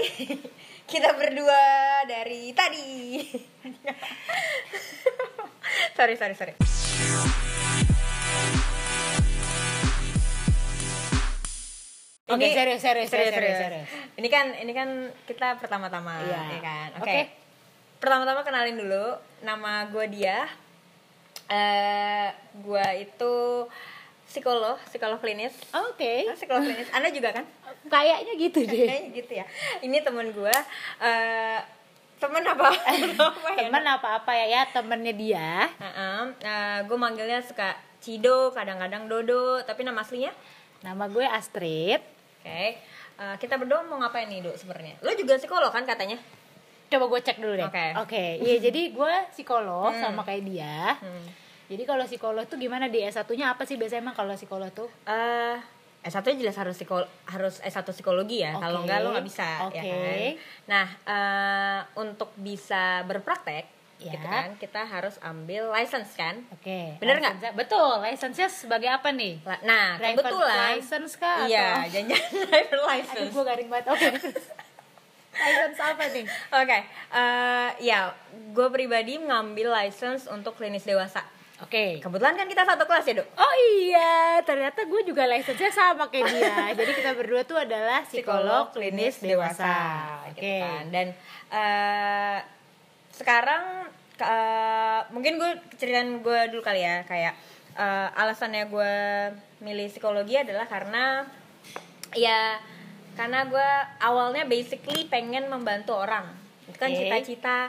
Hai, kita berdua dari tadi. sorry, sorry, sorry. Oke, serius, serius, serius, serius, serius. Ini kan, ini kan kita pertama-tama, Iya. ya kan. Oke. Oke. Pertama-tama kenalin dulu, nama gue dia. Eh, gue itu psikolog, psikolog klinis. Oke. Ah, psikolog klinis. Anda juga kan? Kayaknya gitu deh. Kayaknya gitu ya. Ini temen gue. Eh, temen apa? Apa ya? Temen apa-apa ya, ya temennya dia. gue manggilnya suka Cido, kadang-kadang Dodo, tapi nama aslinya? Nama gue Astrid. Oke. Eh, kita berdua mau ngapain nih, Dok, sebenarnya? Lo juga psikolog kan katanya? Coba gue cek dulu deh. Oke. Oke. Iya, jadi gue psikolog Hmm. sama kayak dia. Hmm. Jadi kalau psikolog tuh gimana di S1-nya apa sih biasanya emang kalau psikolog tuh? Eh, S1 nya jelas harus psikol harus S1 psikologi ya. Kalau Oke. enggak lo nggak bisa ya Oke. kan. Nah, eh, untuk bisa berpraktek Ya. gitu kan, kita harus ambil license kan? Oke. Bener nggak? Betul. License-nya sebagai apa nih? La- Nah, Private kebetulan license kah? Iya, atau- jangan-jangan driver Aduh, license. gue garing banget. Oke. license apa nih? Oke, eh, ya, gue pribadi ngambil license untuk klinis dewasa. Oke. Kebetulan kan kita satu kelas ya, Dok? Oh iya, ternyata gue juga license-nya sama kayak dia. Jadi kita berdua tuh adalah psikolog klinis dewasa. gitu Oke. kan. Dan eh, sekarang eh, mungkin gue ceritain gue dulu kali ya kayak eh, alasannya gue milih psikologi adalah karena ya karena gue awalnya basically pengen membantu orang itu kan cita-cita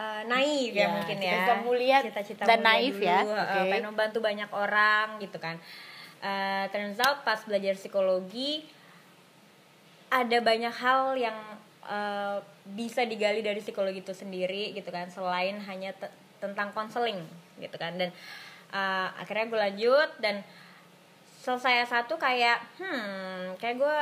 eh, naif ya, Ya, mungkin ya cita-cita mulia cita-cita dan mulia naif ya. dulu, eh, Oke. pengen membantu banyak orang gitu kan Eh, turns out pas belajar psikologi ada banyak hal yang eh, bisa digali dari psikologi itu sendiri gitu kan selain hanya te- tentang konseling gitu kan dan eh, akhirnya gue lanjut dan selesai satu kayak hmm kayak gue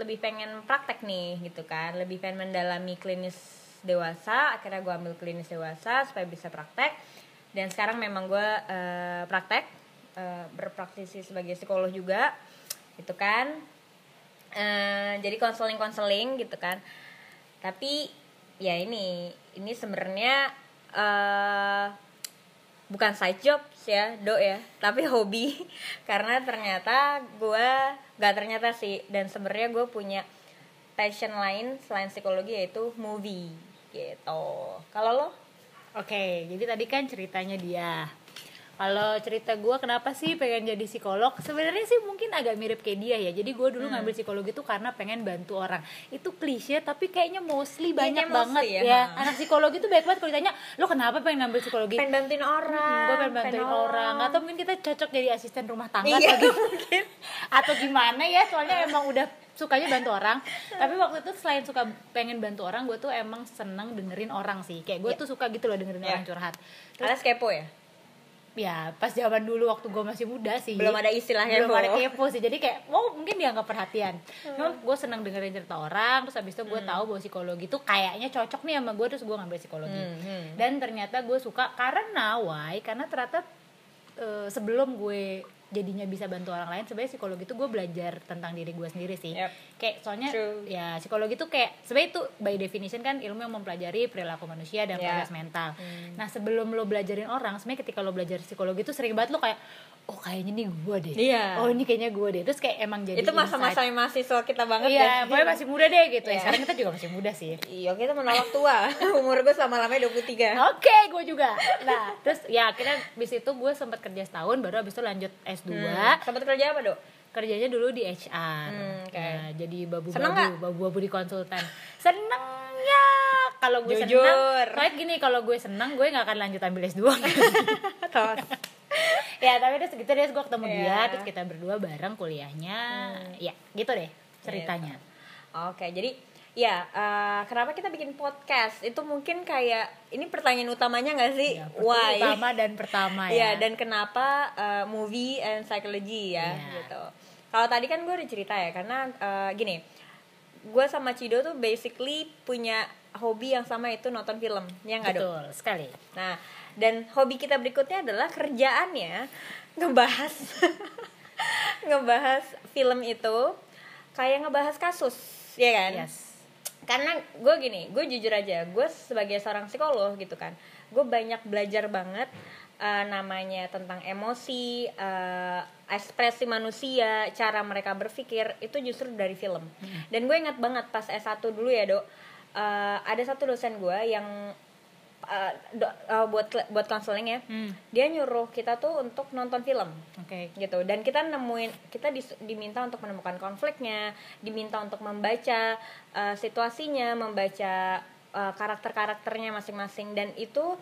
lebih pengen praktek nih gitu kan lebih pengen mendalami klinis dewasa akhirnya gue ambil klinis dewasa supaya bisa praktek. Dan sekarang memang gue eh, praktek eh, berpraktisi sebagai psikolog juga gitu kan. Eh, jadi konseling konseling gitu kan. Tapi ya ini ini sebenarnya eh bukan side job ya do ya tapi hobi. Karena ternyata gue gak ternyata sih. Dan sebenarnya gue punya passion lain selain psikologi yaitu movie gitu kalau lo Oke, jadi tadi kan ceritanya dia. Kalau cerita gue kenapa sih pengen jadi psikolog? Sebenarnya sih mungkin agak mirip kayak dia ya. Jadi gue dulu Hmm. ngambil psikologi itu karena pengen bantu orang. Itu klise tapi kayaknya mostly Kayaknya banyak mostly banget ya, ya. ha. Anak psikologi tuh baik banget kalau ditanya, "Lo kenapa pengen ngambil psikologi?" pengen bantuin orang gue pengen bantuin nolong. orang atau mungkin kita cocok jadi asisten rumah tangga iya atau mungkin atau gimana ya soalnya emang udah sukanya bantu orang. Tapi waktu itu selain suka pengen bantu orang gue tuh emang seneng dengerin orang sih. Kayak gue Iya. tuh suka gitu loh dengerin Iya. orang curhat. Alias kepo ya? Ya pas zaman dulu waktu gue masih muda sih. Belum ada istilahnya belum ada kepo. sih. Jadi kayak wow mungkin dianggap perhatian. Cuma gue seneng dengerin cerita orang terus habis itu gue tahu bahwa psikologi tuh kayaknya cocok nih sama gue terus gue ngambil psikologi. Hmm, hmm. dan ternyata gue suka karena why? Karena ternyata eh, sebelum gue jadinya bisa bantu orang lain sebenarnya psikologi itu gue belajar tentang diri gue sendiri sih Yep. kayak soalnya True. ya psikologi itu kayak sebenarnya itu by definition kan ilmu yang mempelajari perilaku manusia dan Yeah. proses mental Hmm. nah sebelum lo belajarin orang sebenarnya ketika lo belajar psikologi itu sering banget lo kayak oh kayaknya nih gue deh Iya. oh ini kayaknya gue deh terus kayak emang jadi itu masa-masa insight. mahasiswa kita banget iya ya pokoknya masih muda deh gitu ya Iya. sekarang kita juga masih muda sih Iya kita menolak tua Umur gue selama-lamanya 23 Oke, gue juga. Nah, terus ya akhirnya abis itu gue sempat kerja setahun, baru abis itu lanjut S2. hmm. Sempat kerja apa dok? Kerjanya dulu di HR. Hmm, oke. Nah, jadi babu-babu, babu-babu di konsultan. Seneng ya. Kalau gue Jujur. seneng, soalnya gini kalau gue seneng gue nggak akan lanjut ambil S2. Tos ya, tapi terus gitu deh gue ketemu Iya. dia, terus kita berdua bareng kuliahnya. Ya, gitu deh ceritanya. Oke jadi ya eh, kenapa kita bikin podcast itu mungkin kayak ini pertanyaan utamanya nggak sih Ya, why Pertama dan pertama ya ya. dan kenapa eh, movie and psychology ya Iya. gitu kalau tadi kan gue udah cerita ya karena eh, gini gue sama Cido tuh basically punya hobi yang sama itu nonton film ya nggak Betul sekali. Nah, dan hobi kita berikutnya adalah kerjaannya ngebahas ngebahas film itu kayak ngebahas kasus, ya kan? Yes. Karena gue gini gue jujur aja gue sebagai seorang psikolog gitu kan gue banyak belajar banget uh, namanya tentang emosi uh, ekspresi manusia cara mereka berpikir itu justru dari film hmm. dan gue ingat banget pas S1 dulu ya dok uh, ada satu dosen gue yang uh, do, uh, buat buat konseling ya hmm. dia nyuruh kita tuh untuk nonton film okay. gitu dan kita nemuin kita dis, diminta untuk menemukan konfliknya diminta untuk membaca uh, situasinya membaca uh, karakter karakternya masing-masing dan itu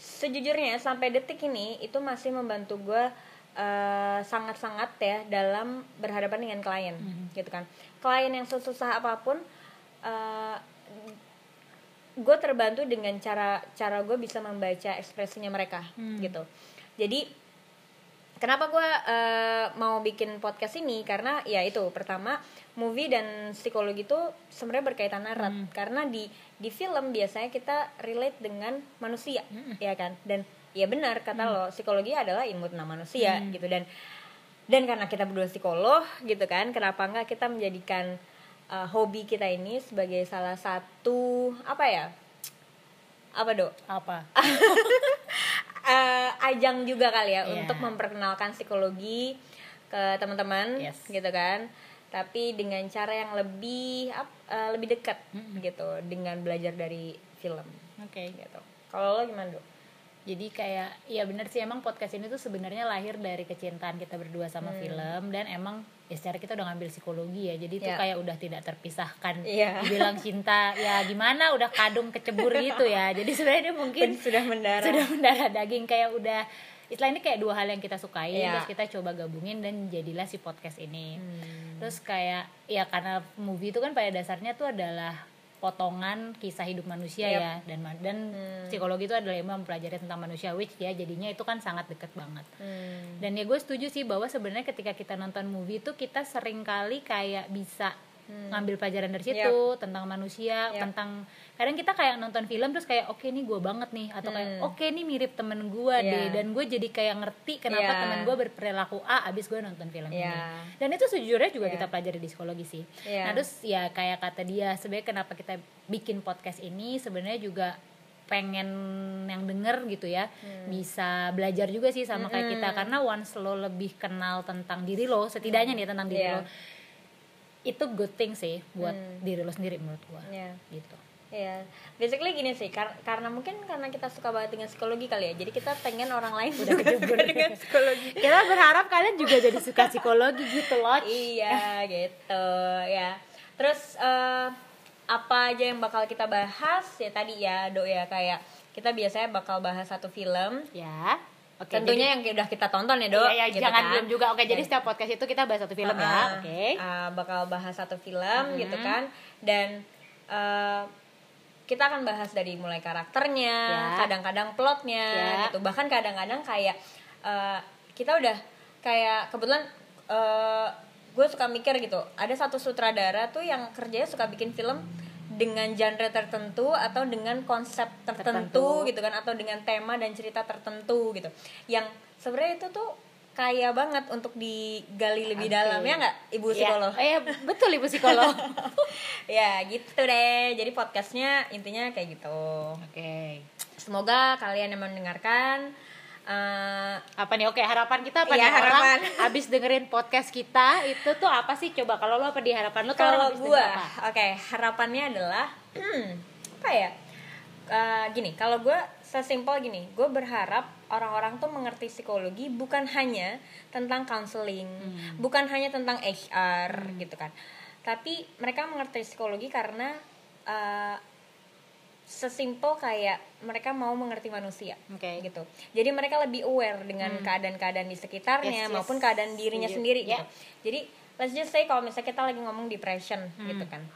sejujurnya sampai detik ini itu masih membantu gue uh, sangat-sangat ya dalam berhadapan dengan klien hmm. gitu kan klien yang susah apa pun uh, gue terbantu dengan cara cara gue bisa membaca ekspresinya mereka hmm. gitu jadi kenapa gue uh, mau bikin podcast ini karena ya itu pertama movie dan psikologi itu sebenarnya berkaitan erat hmm. karena di di film biasanya kita relate dengan manusia hmm. ya kan dan ya benar kata hmm. lo psikologi adalah ilmu tentang manusia hmm. gitu dan dan karena kita berdua psikolog gitu kan kenapa enggak kita menjadikan uh, hobi kita ini sebagai salah satu apa ya apa dok apa uh, ajang juga kali ya yeah. untuk memperkenalkan psikologi ke teman-teman yes. gitu kan tapi dengan cara yang lebih uh, lebih dekat mm -hmm. gitu dengan belajar dari film oke okay. gitu kalau lo gimana dok jadi kayak ya bener sih emang podcast ini tuh sebenarnya lahir dari kecintaan kita berdua sama hmm. film dan emang ya secara kita udah ngambil psikologi ya jadi yeah. tuh ya. kayak udah tidak terpisahkan yeah. bilang cinta ya gimana udah kadung kecebur gitu ya jadi sebenarnya mungkin sudah mendarah sudah mendarah daging kayak udah istilahnya kayak dua hal yang kita sukai yeah. terus kita coba gabungin dan jadilah si podcast ini hmm. terus kayak ya karena movie itu kan pada dasarnya tuh adalah potongan kisah hidup manusia yep. ya dan dan hmm. psikologi itu adalah yang mempelajari tentang manusia which ya jadinya itu kan sangat deket banget hmm. dan ya gue setuju sih bahwa sebenarnya ketika kita nonton movie itu kita sering kali kayak bisa hmm. ngambil pelajaran dari situ yep. tentang manusia yep. tentang kadang kita kayak nonton film terus kayak oke okay, nih gue banget nih atau kayak hmm. oke okay, nih mirip temen gue yeah. deh dan gue jadi kayak ngerti kenapa yeah. temen gue berperilaku A abis gue nonton film yeah. ini dan itu sejujurnya juga yeah. kita pelajari di psikologi sih yeah. nah terus ya kayak kata dia sebenarnya kenapa kita bikin podcast ini sebenarnya juga pengen yang denger gitu ya hmm. bisa belajar juga sih sama kayak kita karena once lo lebih kenal tentang diri lo setidaknya hmm. nih tentang diri yeah. lo itu good thing sih buat hmm. diri lo sendiri menurut gua yeah. gitu Iya, basically gini sih, kar karena mungkin karena kita suka banget dengan psikologi kali ya, jadi kita pengen orang lain udah kejebur dengan psikologi. kita berharap kalian juga jadi suka psikologi gitu loh. iya, gitu ya. Terus uh, apa aja yang bakal kita bahas ya tadi ya, dok ya kayak kita biasanya bakal bahas satu film. Ya. Oke, Tentunya jadi, yang udah kita tonton ya dok. Iya, iya gitu jangan kan? belum juga. Oke, jadi setiap podcast itu kita bahas satu film uh, ya. Oke. Okay. Uh, bakal bahas satu film hmm. gitu kan, dan uh, kita akan bahas dari mulai karakternya, ya. kadang-kadang plotnya ya. gitu. Bahkan kadang-kadang kayak uh, kita udah kayak kebetulan uh, gue suka mikir gitu. Ada satu sutradara tuh yang kerjanya suka bikin film dengan genre tertentu atau dengan konsep tertentu, tertentu. gitu kan atau dengan tema dan cerita tertentu gitu. Yang sebenarnya itu tuh kaya banget untuk digali lebih dalam ya nggak ibu iya. psikolog? Ya, eh, betul ibu psikolog. ya gitu deh. Jadi podcastnya intinya kayak gitu. Oke. Okay. Semoga kalian yang mendengarkan uh, apa nih? Oke harapan kita apa iya, nih harapan. orang abis dengerin podcast kita itu tuh apa sih? Coba kalau lo apa di harapan lo? Kalau gue, oke okay, harapannya adalah hmm, apa ya? Uh, gini, kalau gue sesimpel gini, gue berharap orang-orang tuh mengerti psikologi bukan hanya tentang counseling, hmm. bukan hanya tentang HR hmm. gitu kan. Tapi mereka mengerti psikologi karena uh, sesimpel kayak mereka mau mengerti manusia, okay. gitu. Jadi mereka lebih aware dengan hmm. keadaan-keadaan di sekitarnya yes, yes. maupun keadaan dirinya sendiri, yeah. gitu. Jadi let's just say kalau misalnya kita lagi ngomong depression, hmm. gitu kan.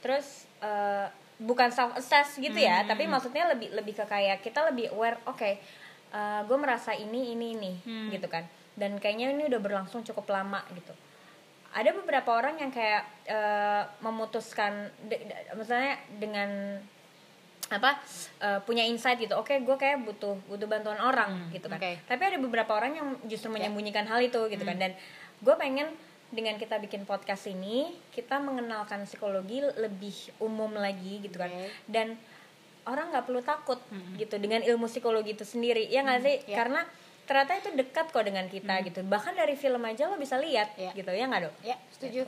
Terus uh, bukan self assess gitu ya, hmm. tapi maksudnya lebih lebih ke kayak kita lebih aware, oke. Okay, uh, eh, gue merasa ini ini ini hmm. gitu kan dan kayaknya ini udah berlangsung cukup lama gitu ada beberapa orang yang kayak uh, memutuskan de, de, misalnya dengan apa uh, punya insight gitu oke okay, gue kayak butuh butuh bantuan orang hmm, gitu kan okay. tapi ada beberapa orang yang justru ya. menyembunyikan yeah. hal itu gitu kan. hmm. kan dan gue pengen dengan kita bikin podcast ini kita mengenalkan psikologi lebih umum lagi gitu kan dan orang nggak perlu takut gitu dengan ilmu psikologi itu sendiri ya nggak sih ya. karena ternyata itu dekat kok dengan kita gitu bahkan dari film aja lo bisa lihat Ya. gitu ya nggak dok ya setuju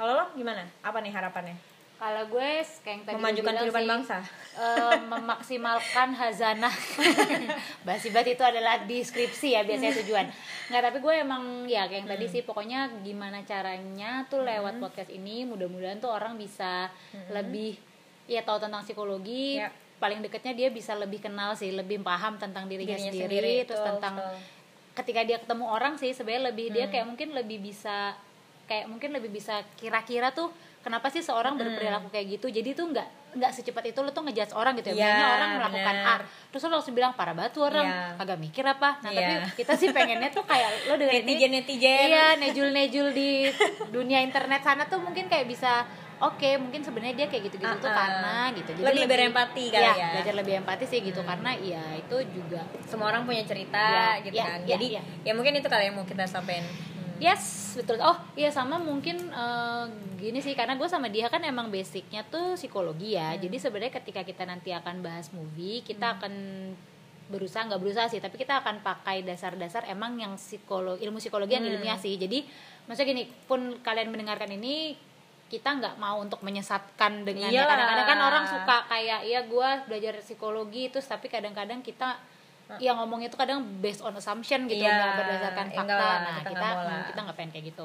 kalau lo gimana apa nih harapannya kalau gue kayak yang tadi memajukan kehidupan sih, bangsa eh, memaksimalkan hazanah basi banget itu adalah deskripsi ya biasanya tujuan nggak tapi gue emang ya kayak yang tadi Hmm. sih pokoknya gimana caranya tuh lewat podcast ini mudah-mudahan tuh orang bisa lebih ya tahu tentang psikologi Hmm. Ya. paling deketnya dia bisa lebih kenal sih lebih paham tentang dirinya, Dirinya sendiri, sendiri, terus betul, tentang betul. ketika dia ketemu orang sih sebenarnya lebih dia Hmm. kayak mungkin lebih bisa kayak mungkin lebih bisa kira-kira tuh kenapa sih seorang Hmm. berperilaku kayak gitu jadi tuh nggak nggak secepat itu lo tuh ngejudge orang gitu ya Iya, Biasanya orang melakukan benar. A terus lo langsung bilang parah banget tuh orang Iya. kagak mikir apa nah Iya. tapi kita sih pengennya tuh kayak lo dengan ini netizen netizen iya nejul nejul di dunia internet sana tuh mungkin kayak bisa oke mungkin sebenarnya dia kayak gitu-gitu tuh Uh-uh. karena gitu Lebih berempati kali Iya, ya. Hmm. belajar lebih empati sih gitu karena ya itu juga semua orang punya cerita Iya, gitu iya, kan iya, jadi iya. ya mungkin itu kali yang mau kita sampein Hmm. Yes, betul. Oh, iya sama mungkin eh, gini sih karena gue sama dia kan emang basicnya tuh psikologi ya. Hmm. Jadi sebenarnya ketika kita nanti akan bahas movie, kita akan berusaha nggak berusaha sih, tapi kita akan pakai dasar-dasar emang yang psikolo ilmu psikologi yang Hmm. ilmiah sih. Jadi maksudnya gini, pun kalian mendengarkan ini kita nggak mau untuk menyesatkan dengan ya Iyalah. kadang-kadang kan orang suka kayak ya gue belajar psikologi terus tapi kadang-kadang kita yang ngomongnya itu kadang based on assumption gitu Iya, nggak berdasarkan enggak fakta lah, nah kita kita nggak kita nggak pengen kayak gitu.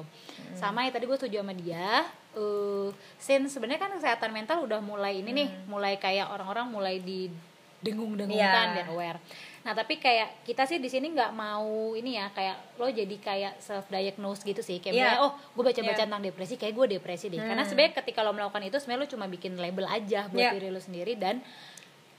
Sama ya tadi gue setuju sama dia eh since sebenarnya kan kesehatan mental udah mulai ini nih mulai kayak orang-orang mulai didengung-dengungkan Iya. dan aware. Nah tapi kayak kita sih di sini nggak mau ini ya kayak lo jadi kayak self diagnose gitu sih. Kayak Iya. misalnya, oh gue baca-baca Iya. tentang depresi kayak gue depresi deh. Karena sebenarnya ketika lo melakukan itu sebenarnya lo cuma bikin label aja buat Iya. diri lo sendiri dan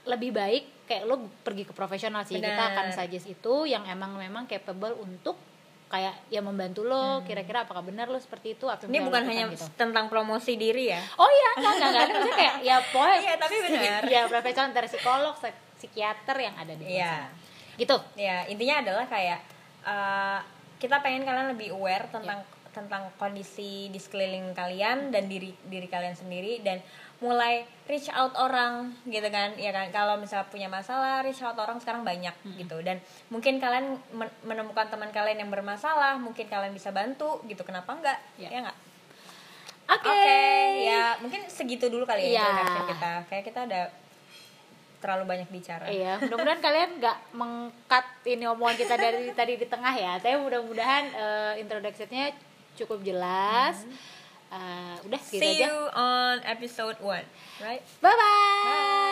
lebih baik kayak lo pergi ke profesional sih kita Benar. akan suggest itu yang emang memang capable untuk kayak ya membantu lo kira-kira apakah benar lo seperti itu apa Hmm. ini bukan hanya gitu. tentang promosi diri ya oh iya enggak enggak enggak ada maksudnya kayak ya pokoknya Iya, tapi benar. ya profesional dari psikolog psik- psikiater yang ada di Iya. sana gitu ya intinya adalah kayak uh, kita pengen kalian lebih aware tentang Ya. tentang kondisi di sekeliling kalian dan diri diri kalian sendiri dan mulai reach out orang gitu kan. Ya kan? Kalau misalnya punya masalah reach out orang sekarang banyak gitu. Dan mungkin kalian men- menemukan teman kalian yang bermasalah mungkin kalian bisa bantu gitu. Kenapa enggak? Ya. ya enggak? Oke. Oke, ya. Mungkin segitu dulu kali ya introduction kita. Kayak kita ada terlalu banyak bicara. Iya, mudah-mudahan kalian nggak mengkat ini omongan kita dari tadi di tengah ya. Tapi mudah-mudahan uh, introduction-nya cukup jelas. Uh, udah gitu See aja. you on episode one, right? Bye bye.